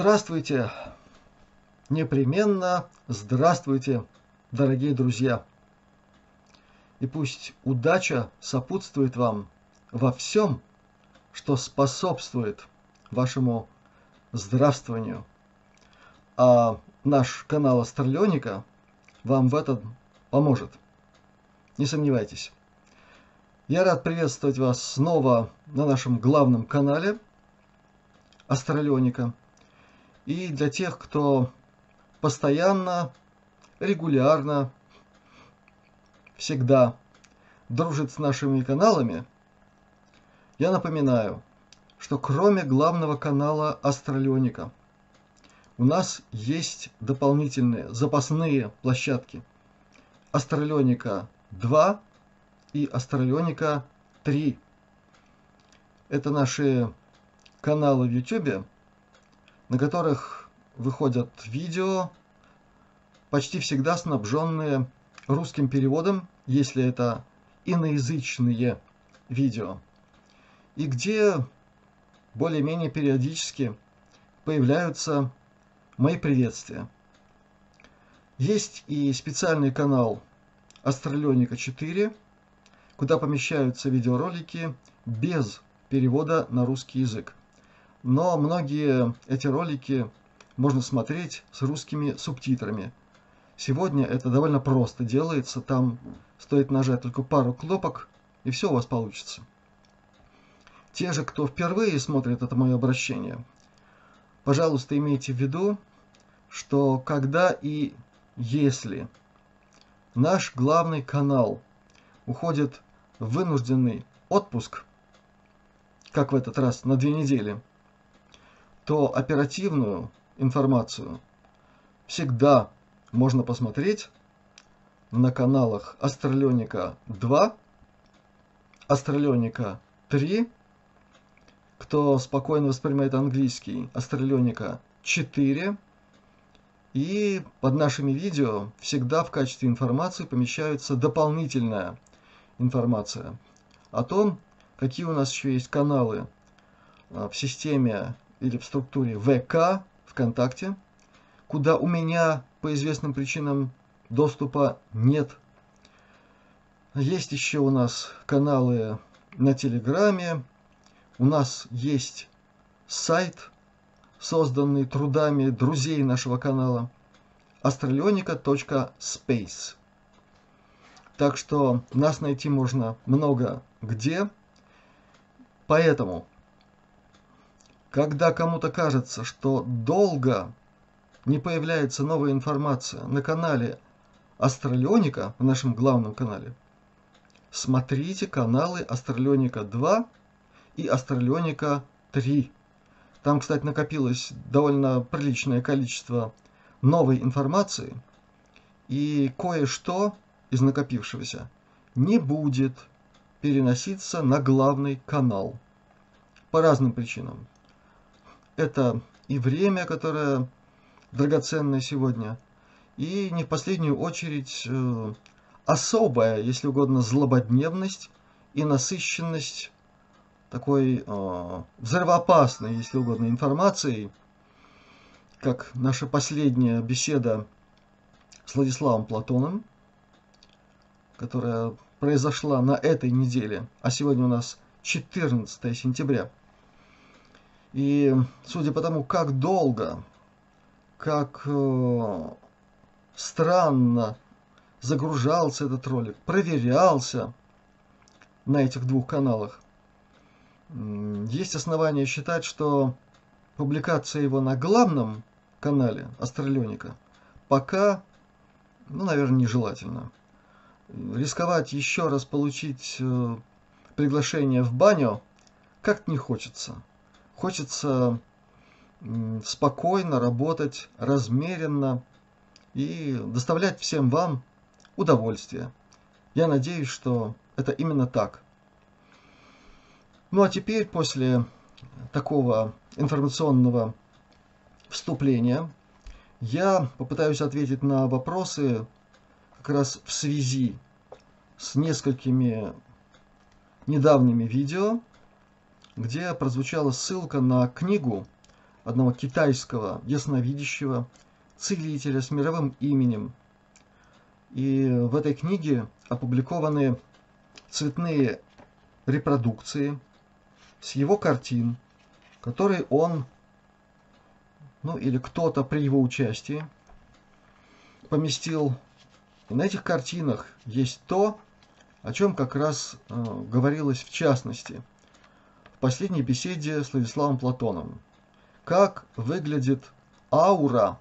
Здравствуйте, непременно здравствуйте, дорогие друзья. И пусть удача сопутствует вам во всем, что способствует вашему здравствованию. А наш канал Астралионика вам в этом поможет. Не сомневайтесь. Я рад приветствовать вас снова на нашем главном канале Астралионика. И для тех, кто постоянно, регулярно, всегда дружит с нашими каналами, я напоминаю, что кроме главного канала Астралионика, у нас есть дополнительные запасные площадки. Астралионика 2 и Астралионика 3. Это наши каналы в YouTube, на которых выходят видео, почти всегда снабженные русским переводом, если это иноязычные видео, и где более-менее периодически появляются мои приветствия. Есть и специальный канал Астралионика 4, куда помещаются видеоролики без перевода на русский язык но многие эти ролики можно смотреть с русскими субтитрами. Сегодня это довольно просто делается, там стоит нажать только пару кнопок, и все у вас получится. Те же, кто впервые смотрит это мое обращение, пожалуйста, имейте в виду, что когда и если наш главный канал уходит в вынужденный отпуск, как в этот раз на две недели, то оперативную информацию всегда можно посмотреть на каналах Астралионика 2, Астралионика 3, кто спокойно воспринимает английский, Астралионика 4, и под нашими видео всегда в качестве информации помещается дополнительная информация о том, какие у нас еще есть каналы а, в системе или в структуре ВК ВКонтакте, куда у меня по известным причинам доступа нет. Есть еще у нас каналы на Телеграме, у нас есть сайт, созданный трудами друзей нашего канала astroleonica.space. Так что нас найти можно много где. Поэтому когда кому-то кажется, что долго не появляется новая информация на канале Астралионика, в нашем главном канале, смотрите каналы Астралионика 2 и Астралионика 3. Там, кстати, накопилось довольно приличное количество новой информации, и кое-что из накопившегося не будет переноситься на главный канал по разным причинам это и время, которое драгоценное сегодня, и не в последнюю очередь э, особая, если угодно, злободневность и насыщенность такой э, взрывоопасной, если угодно, информацией, как наша последняя беседа с Владиславом Платоном, которая произошла на этой неделе, а сегодня у нас 14 сентября – и судя по тому, как долго, как э, странно загружался этот ролик, проверялся на этих двух каналах, есть основания считать, что публикация его на главном канале Астралионика пока, ну, наверное, нежелательно. Рисковать еще раз получить э, приглашение в баню как-то не хочется. Хочется спокойно работать, размеренно и доставлять всем вам удовольствие. Я надеюсь, что это именно так. Ну а теперь, после такого информационного вступления, я попытаюсь ответить на вопросы как раз в связи с несколькими недавними видео, где прозвучала ссылка на книгу одного китайского ясновидящего, целителя с мировым именем. И в этой книге опубликованы цветные репродукции с его картин, которые он, ну или кто-то при его участии, поместил. И на этих картинах есть то, о чем как раз э, говорилось в частности последней беседе с Владиславом Платоном. Как выглядит аура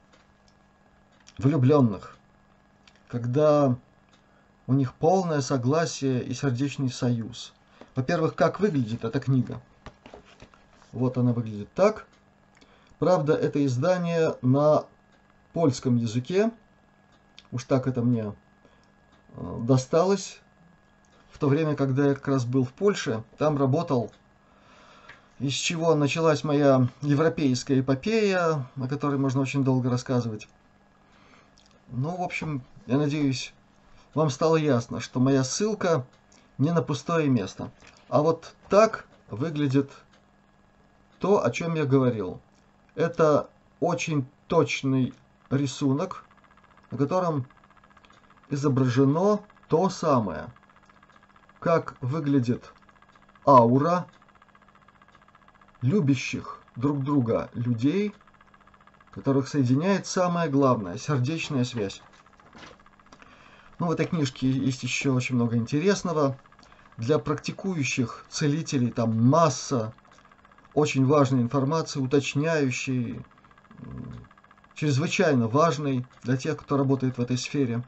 влюбленных, когда у них полное согласие и сердечный союз. Во-первых, как выглядит эта книга? Вот она выглядит так. Правда, это издание на польском языке. Уж так это мне э, досталось. В то время, когда я как раз был в Польше, там работал, из чего началась моя европейская эпопея, о которой можно очень долго рассказывать. Ну, в общем, я надеюсь, вам стало ясно, что моя ссылка не на пустое место. А вот так выглядит то, о чем я говорил. Это очень точный рисунок, на котором изображено то самое, как выглядит аура любящих друг друга людей, которых соединяет самое главное – сердечная связь. Ну, в этой книжке есть еще очень много интересного. Для практикующих целителей там масса очень важной информации, уточняющей, чрезвычайно важной для тех, кто работает в этой сфере.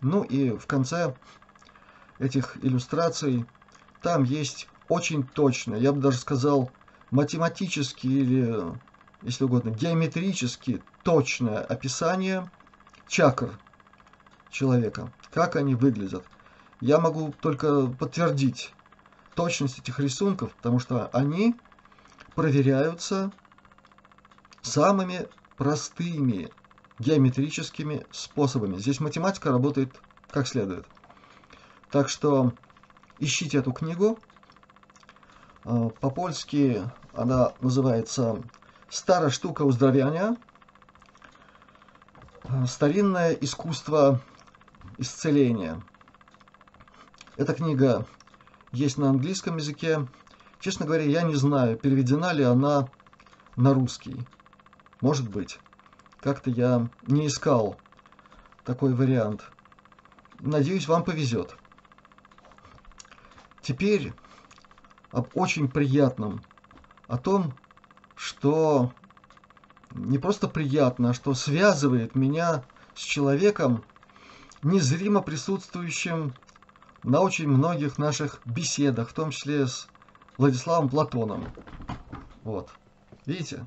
Ну и в конце этих иллюстраций там есть очень точно, я бы даже сказал, математически или, если угодно, геометрически точное описание чакр человека, как они выглядят. Я могу только подтвердить точность этих рисунков, потому что они проверяются самыми простыми геометрическими способами. Здесь математика работает как следует. Так что ищите эту книгу. А, по-польски она называется «Старая штука уздравяния. Старинное искусство исцеления». Эта книга есть на английском языке. Честно говоря, я не знаю, переведена ли она на русский. Может быть. Как-то я не искал такой вариант. Надеюсь, вам повезет. Теперь об очень приятном. О том, что не просто приятно, а что связывает меня с человеком, незримо присутствующим на очень многих наших беседах, в том числе с Владиславом Платоном. Вот. Видите?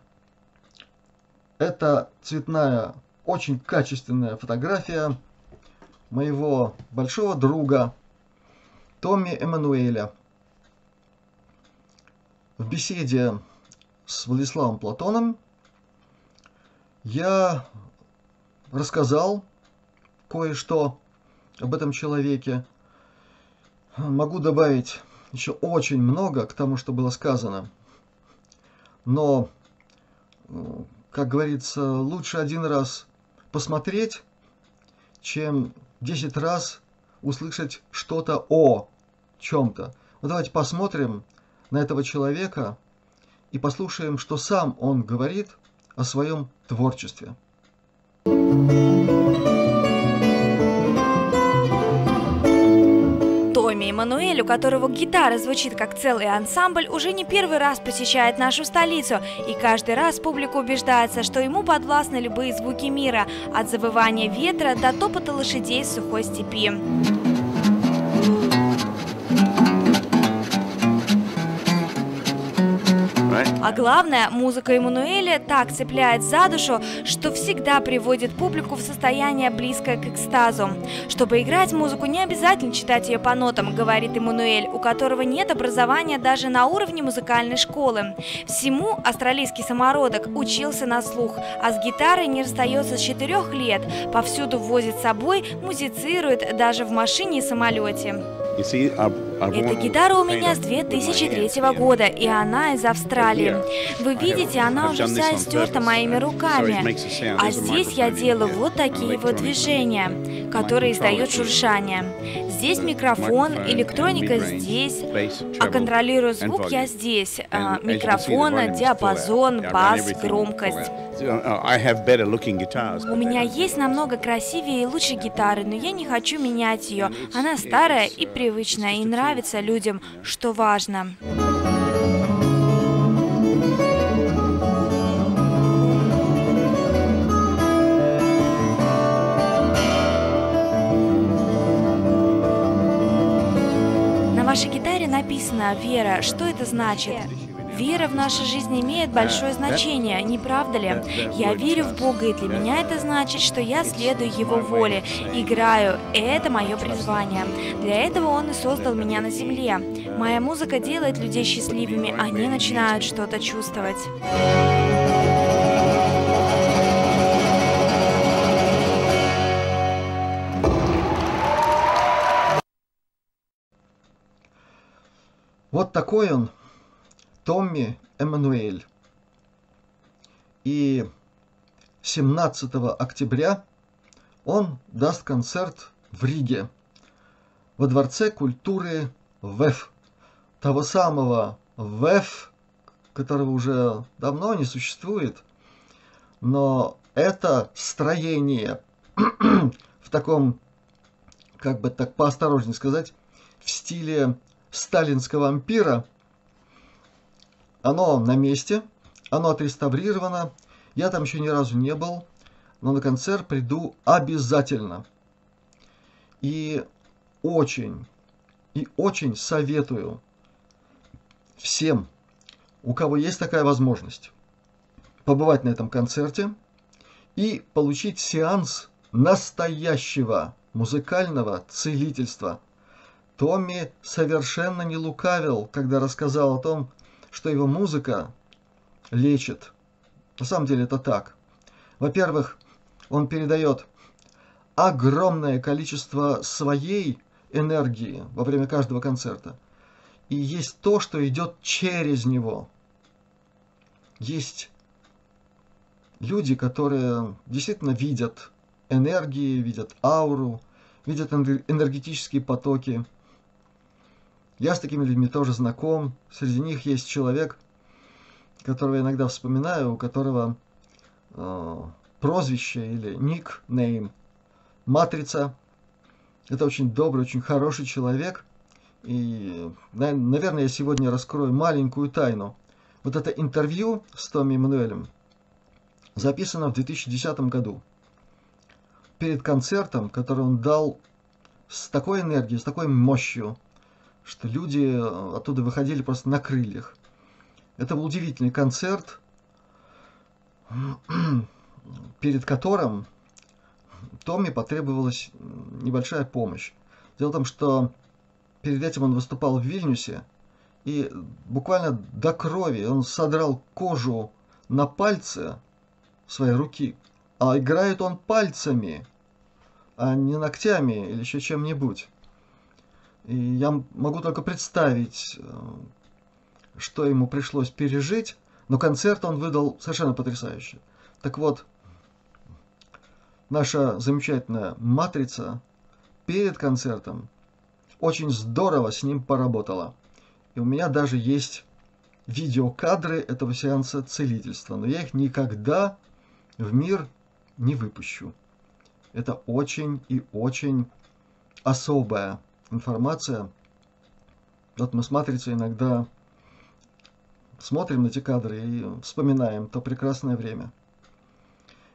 Это цветная, очень качественная фотография моего большого друга Томми Эммануэля. В беседе с Владиславом Платоном я рассказал кое-что об этом человеке. Могу добавить еще очень много к тому, что было сказано. Но как говорится, лучше один раз посмотреть, чем 10 раз услышать что-то о чем-то. Вот давайте посмотрим на этого человека и послушаем, что сам он говорит о своем творчестве. Эммануэль, у которого гитара звучит как целый ансамбль, уже не первый раз посещает нашу столицу, и каждый раз публика убеждается, что ему подвластны любые звуки мира, от завывания ветра до топота лошадей с сухой степи. А главное, музыка Эммануэля так цепляет за душу, что всегда приводит публику в состояние близкое к экстазу. Чтобы играть музыку, не обязательно читать ее по нотам, говорит Эммануэль, у которого нет образования даже на уровне музыкальной школы. Всему австралийский самородок учился на слух, а с гитарой не расстается с четырех лет, повсюду возит с собой, музицирует даже в машине и самолете. You see, our Эта гитара у меня с 2003 года, и она из Австралии. Вы видите, она уже вся истерта моими руками. А здесь я делаю вот такие вот движения, которые издают шуршание. Здесь микрофон, электроника здесь, а контролирую звук я здесь. А, микрофон, диапазон, бас, громкость. У меня есть намного красивее и лучше гитары, но я не хочу менять ее. Она старая и привычная, и нравится людям, что важно. На вашей гитаре написано «Вера». Что это значит? Вера в нашей жизни имеет большое значение, не правда ли? Я верю в Бога, и для меня это значит, что я следую Его воле, играю, и это мое призвание. Для этого Он и создал меня на земле. Моя музыка делает людей счастливыми, они начинают что-то чувствовать. Вот такой он, Томми Эммануэль. И 17 октября он даст концерт в Риге, во Дворце культуры ВЭФ, того самого ВЭФ, которого уже давно не существует, но это строение в таком, как бы так поосторожнее сказать, в стиле сталинского ампира – оно на месте, оно отреставрировано. Я там еще ни разу не был, но на концерт приду обязательно. И очень, и очень советую всем, у кого есть такая возможность, побывать на этом концерте и получить сеанс настоящего музыкального целительства. Томми совершенно не лукавил, когда рассказал о том, что его музыка лечит. На самом деле это так. Во-первых, он передает огромное количество своей энергии во время каждого концерта. И есть то, что идет через него. Есть люди, которые действительно видят энергии, видят ауру, видят энергетические потоки. Я с такими людьми тоже знаком. Среди них есть человек, которого я иногда вспоминаю, у которого э, прозвище или никнейм Матрица. Это очень добрый, очень хороший человек. И, наверное, я сегодня раскрою маленькую тайну. Вот это интервью с Томми Эммануэлем записано в 2010 году. Перед концертом, который он дал с такой энергией, с такой мощью, что люди э, оттуда выходили просто на крыльях. Это был удивительный концерт, перед которым Томми потребовалась небольшая помощь. Дело в том, что перед этим он выступал в Вильнюсе, и буквально до крови он содрал кожу на пальце своей руки, а играет он пальцами, а не ногтями или еще чем-нибудь. И я могу только представить, э, что ему пришлось пережить, но концерт он выдал совершенно потрясающий. Так вот, наша замечательная матрица перед концертом очень здорово с ним поработала. И у меня даже есть видеокадры этого сеанса целительства, но я их никогда в мир не выпущу. Это очень и очень особая информация. Вот мы с матрицей иногда смотрим на эти кадры и вспоминаем то прекрасное время.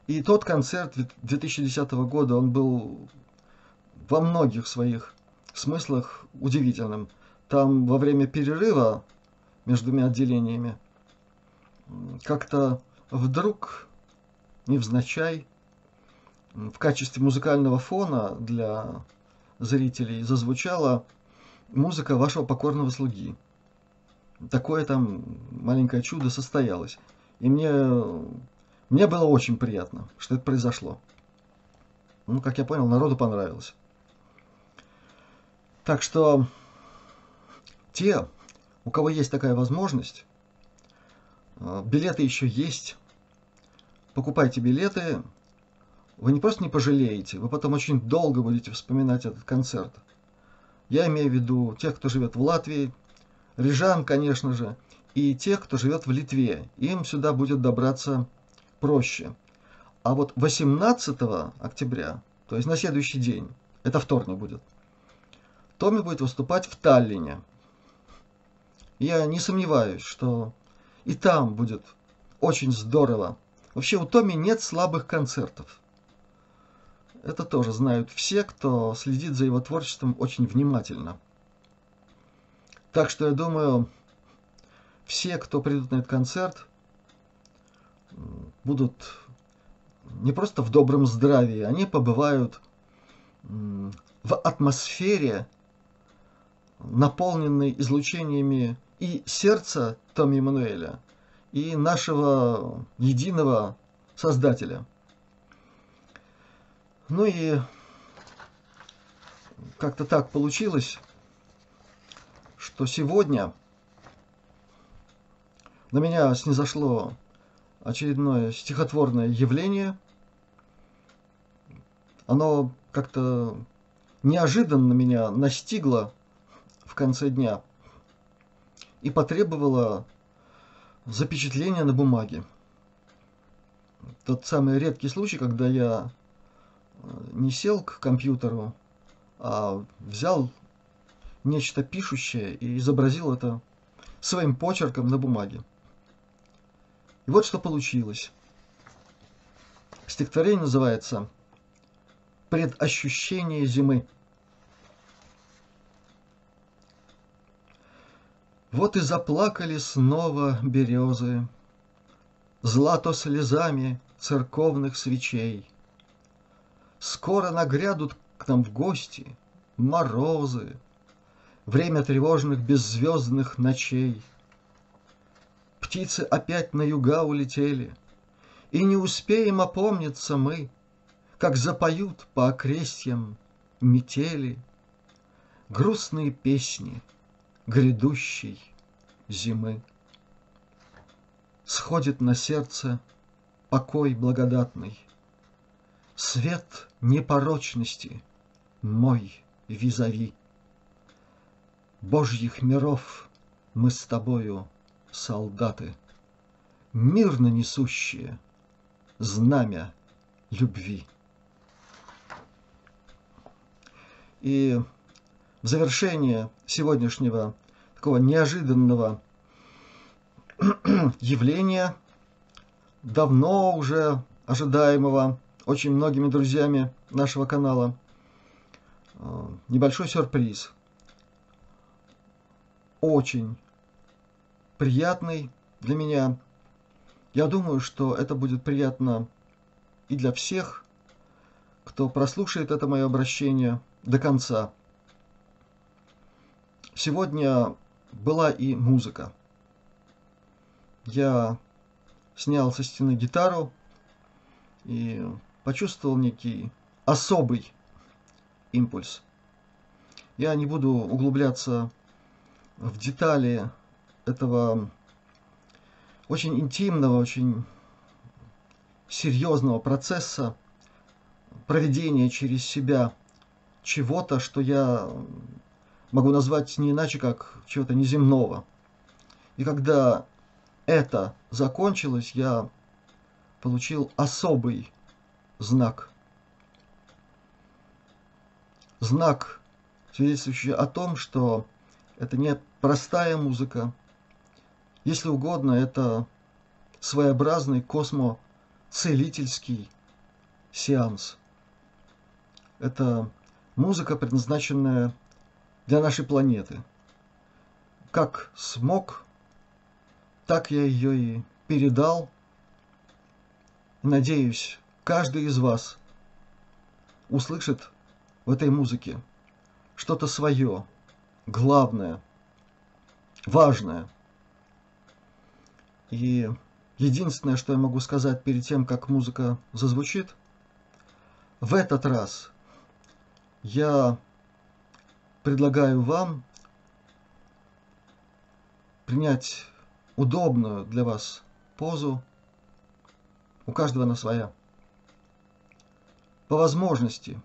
И тот концерт 2010 года, он был во многих своих смыслах удивительным. Там во время перерыва между двумя отделениями как-то вдруг, невзначай, в качестве музыкального фона для зрителей зазвучала музыка вашего покорного слуги. Такое там маленькое чудо состоялось. И мне, мне было очень приятно, что это произошло. Ну, как я понял, народу понравилось. Так что те, у кого есть такая возможность, э, билеты еще есть, покупайте билеты, вы не просто не пожалеете, вы потом очень долго будете вспоминать этот концерт. Я имею в виду тех, кто живет в Латвии, рижан, конечно же, и тех, кто живет в Литве. Им сюда будет добраться проще. А вот 18 октября, то есть на следующий день, это вторник будет, Томми будет выступать в Таллине. Я не сомневаюсь, что и там будет очень здорово. Вообще у Томми нет слабых концертов. Это тоже знают все, кто следит за его творчеством очень внимательно. Так что я думаю, все, кто придут на этот концерт, будут не просто в добром здравии, они побывают в атмосфере, наполненной излучениями и сердца Томи Эммануэля, и нашего единого Создателя – ну и как-то так получилось, что сегодня на меня снизошло очередное стихотворное явление. Оно как-то неожиданно меня настигло в конце дня и потребовало запечатления на бумаге. Тот самый редкий случай, когда я не сел к компьютеру, а взял нечто пишущее и изобразил это своим почерком на бумаге. И вот что получилось. Стихотворение называется «Предощущение зимы». Вот и заплакали снова березы, Злато слезами церковных свечей – Скоро нагрядут к нам в гости морозы, Время тревожных беззвездных ночей. Птицы опять на юга улетели, И не успеем опомниться мы, Как запоют по окрестьям метели Грустные песни грядущей зимы. Сходит на сердце покой благодатный, Свет непорочности, мой визави. Божьих миров мы с тобою солдаты, Мирно несущие знамя любви. И в завершение сегодняшнего такого неожиданного явления, давно уже ожидаемого, очень многими друзьями нашего канала. Э, небольшой сюрприз. Очень приятный для меня. Я думаю, что это будет приятно и для всех, кто прослушает это мое обращение до конца. Сегодня была и музыка. Я снял со стены гитару и почувствовал некий особый импульс. Я не буду углубляться в детали этого очень интимного, очень серьезного процесса проведения через себя чего-то, что я могу назвать не иначе, как чего-то неземного. И когда это закончилось, я получил особый знак. Знак, свидетельствующий о том, что это не простая музыка. Если угодно, это своеобразный космоцелительский сеанс. Это музыка, предназначенная для нашей планеты. Как смог, так я ее и передал. Надеюсь, каждый из вас услышит в этой музыке что-то свое, главное, важное. И единственное, что я могу сказать перед тем, как музыка зазвучит, в этот раз я предлагаю вам принять удобную для вас позу. У каждого она своя. По возможности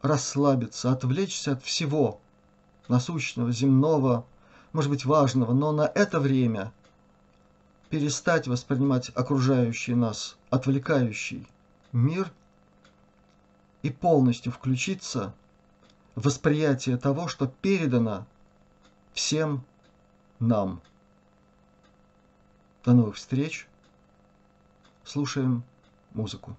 расслабиться, отвлечься от всего насущного, земного, может быть, важного, но на это время перестать воспринимать окружающий нас, отвлекающий мир и полностью включиться в восприятие того, что передано всем нам. До новых встреч. Слушаем музыку.